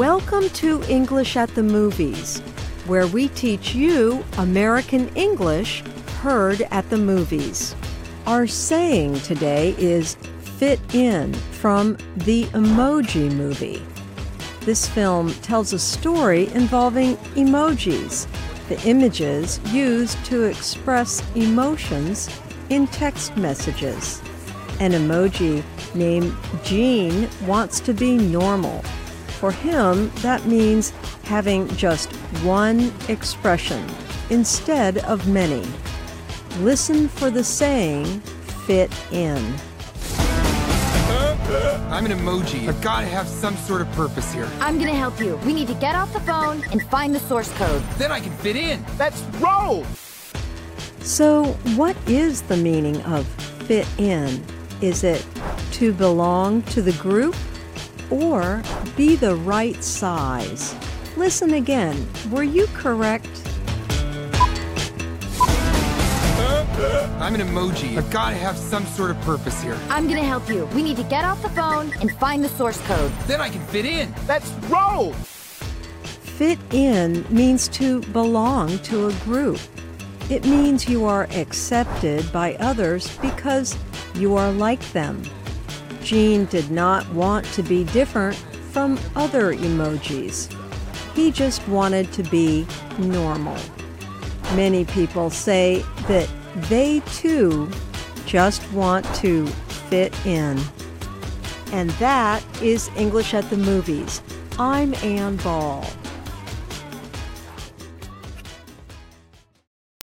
Welcome to English at the Movies, where we teach you American English heard at the movies. Our saying today is fit in from the Emoji Movie. This film tells a story involving emojis, the images used to express emotions in text messages. An emoji named Gene wants to be normal. For him, that means having just one expression instead of many. Listen for the saying, fit in. I'm an emoji. I've got to have some sort of purpose here. I'm gonna help you. We need to get off the phone and find the source code. Then I can fit in. Let's roll! So, what is the meaning of fit in? Is it to belong to the group or be the right size? Listen again. Were you correct? I'm an emoji. I've got to have some sort of purpose here. I'm gonna help you. We need to get off the phone and find the source code. Then I can fit in. Let's roll! Fit in means to belong to a group. It means you are accepted by others because you are like them. Gene did not want to be different from other emojis. He just wanted to be normal. Many people say that they too just want to fit in. And that is English at the Movies. I'm Ann Ball.